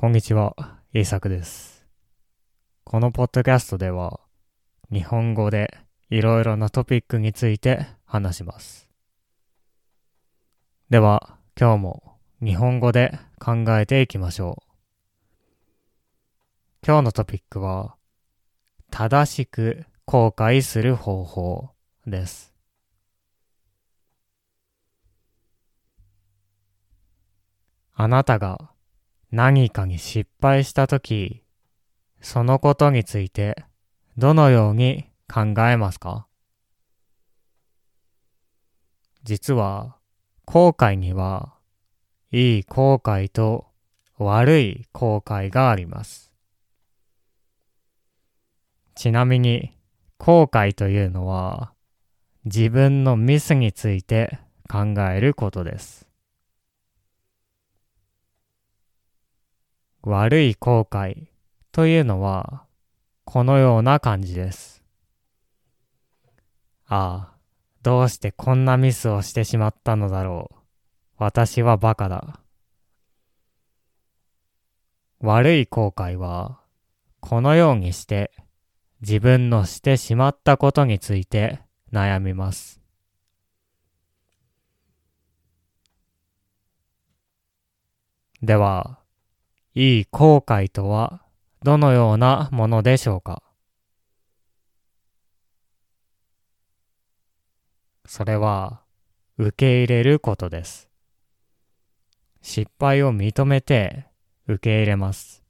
こんにちは、イーサクです。このポッドキャストでは、日本語でいろいろなトピックについて話します。では、今日も日本語で考えていきましょう。今日のトピックは、正しく後悔する方法です。あなたが何かに失敗したとき、そのことについてどのように考えますか？実は後悔にはいい後悔と悪い後悔があります。ちなみに後悔というのは自分のミスについて考えることです。悪い後悔というのはこのような感じです。ああ、どうしてこんなミスをしてしまったのだろう。私はバカだ。悪い後悔はこのようにして自分のしてしまったことについて悩みます。では、いい後悔とはどのようなものでしょうか？それは受け入れることです。失敗を認めて受け入れます。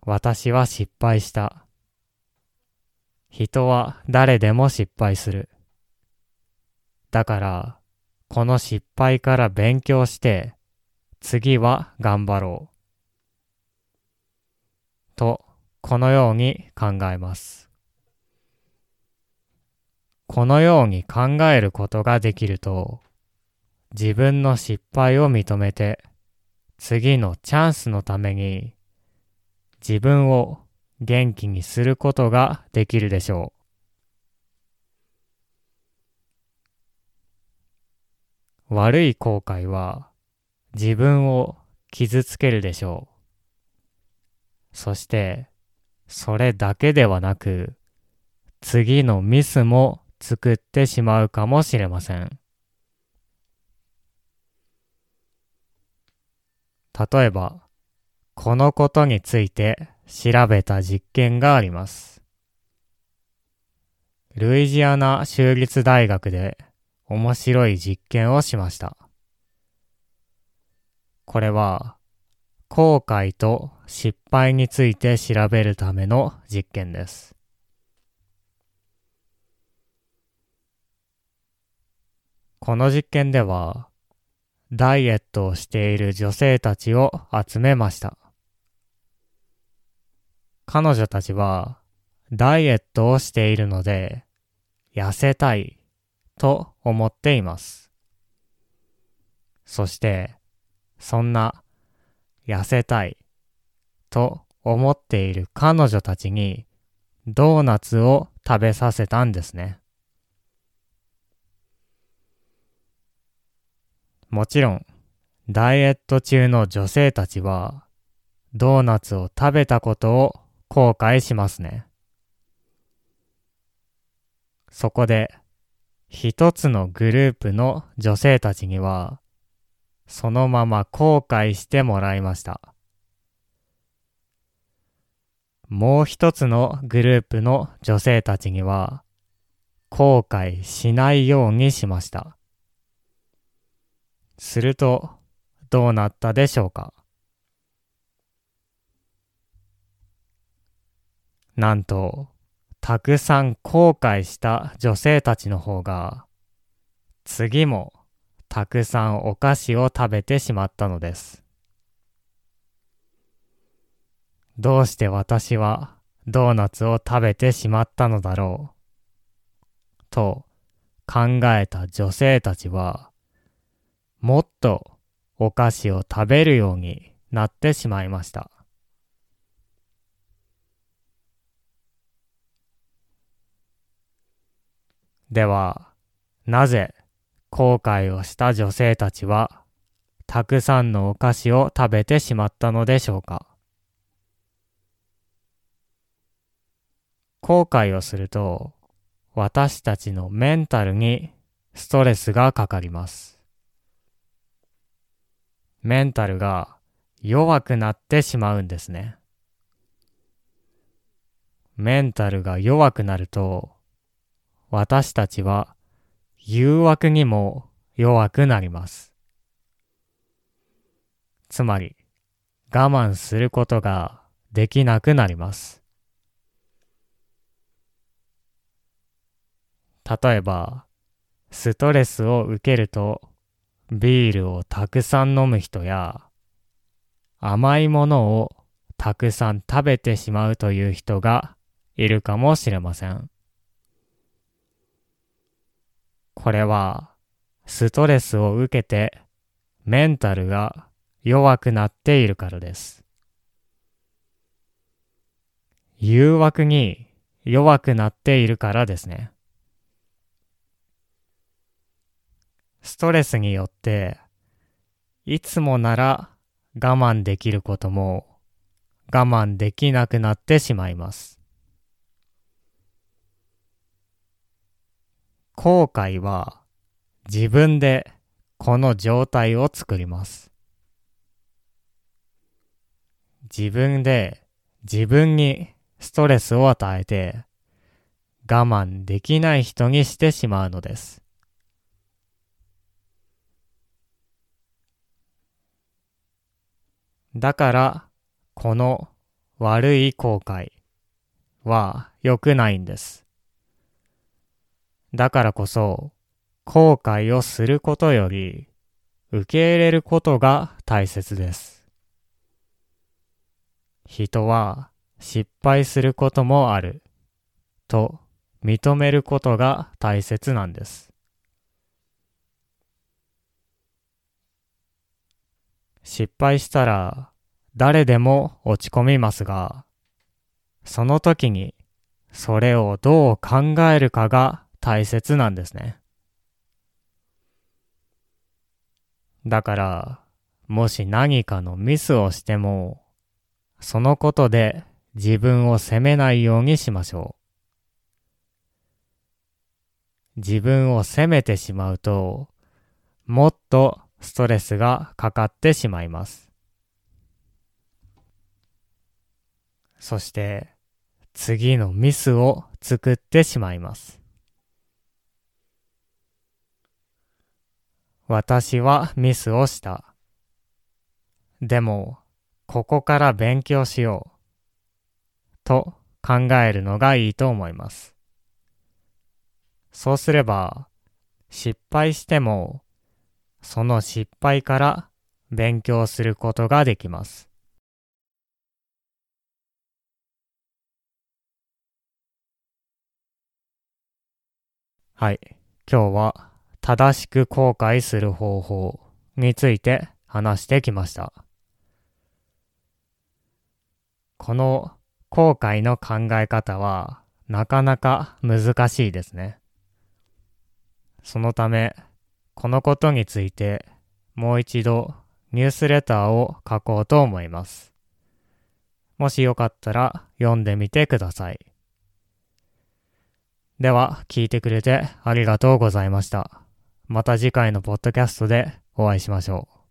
私は失敗した。人は誰でも失敗する。だから、この失敗から勉強して、次は頑張ろう。と、このように考えます。このように考えることができると、自分の失敗を認めて、次のチャンスのために、自分を元気にすることができるでしょう。悪い後悔は自分を傷つけるでしょう。そして、それだけではなく、次のミスも作ってしまうかもしれません。例えば、このことについて調べた実験があります。ルイジアナ州立大学で面白い実験をしました。これは、後悔と失敗について調べるための実験です。この実験では、ダイエットをしている女性たちを集めました。彼女たちは、ダイエットをしているので、痩せたいと思っています。そして、そんな痩せたいと思っている彼女たちにドーナツを食べさせたんですね。もちろん、ダイエット中の女性たちはドーナツを食べたことを後悔しますね。そこで、一つのグループの女性たちには、そのまま後悔してもらいました。もう一つのグループの女性たちには、後悔しないようにしました。すると、どうなったでしょうかなんと、たくさん後悔した女性たちの方が、次もたくさんお菓子を食べてしまったのです。どうして私はドーナツを食べてしまったのだろう？と考えた女性たちは、もっとお菓子を食べるようになってしまいました。では、なぜ後悔をした女性たちはたくさんのお菓子を食べてしまったのでしょうか後悔をすると私たちのメンタルにストレスがかかります。メンタルが弱くなってしまうんですね。メンタルが弱くなると私たちは誘惑にも弱くなります。つまり我慢することができなくなります。例えば、ストレスを受けるとビールをたくさん飲む人や甘いものをたくさん食べてしまうという人がいるかもしれません。これはストレスを受けてメンタルが弱くなっているからです。誘惑に弱くなっているからですね。ストレスによって、いつもなら我慢できることも我慢できなくなってしまいます。後悔は自分でこの状態を作ります。自分で自分にストレスを与えて我慢できない人にしてしまうのです。だから、この悪い後悔は良くないんです。だからこそ、後悔をすることより、受け入れることが大切です。人は失敗することもあると認めることが大切なんです。失敗したら誰でも落ち込みますが、その時にそれをどう考えるかが大切なんですね。だから、もし何かのミスをしても、そのことで自分を責めないようにしましょう。自分を責めてしまうと、もっとストレスがかかってしまいます。そして、次のミスを作ってしまいます。私はミスをした。でも、ここから勉強しよう。と考えるのがいいと思います。そうすれば、失敗してもその失敗から勉強することができます。はい。今日は正しく後悔する方法について話してきました。この後悔の考え方はなかなか難しいですね。そのためこのことについてもう一度ニュースレターを書こうと思います。もしよかったら読んでみてください。では、聞いてくれてありがとうございました。また次回のポッドキャストでお会いしましょう。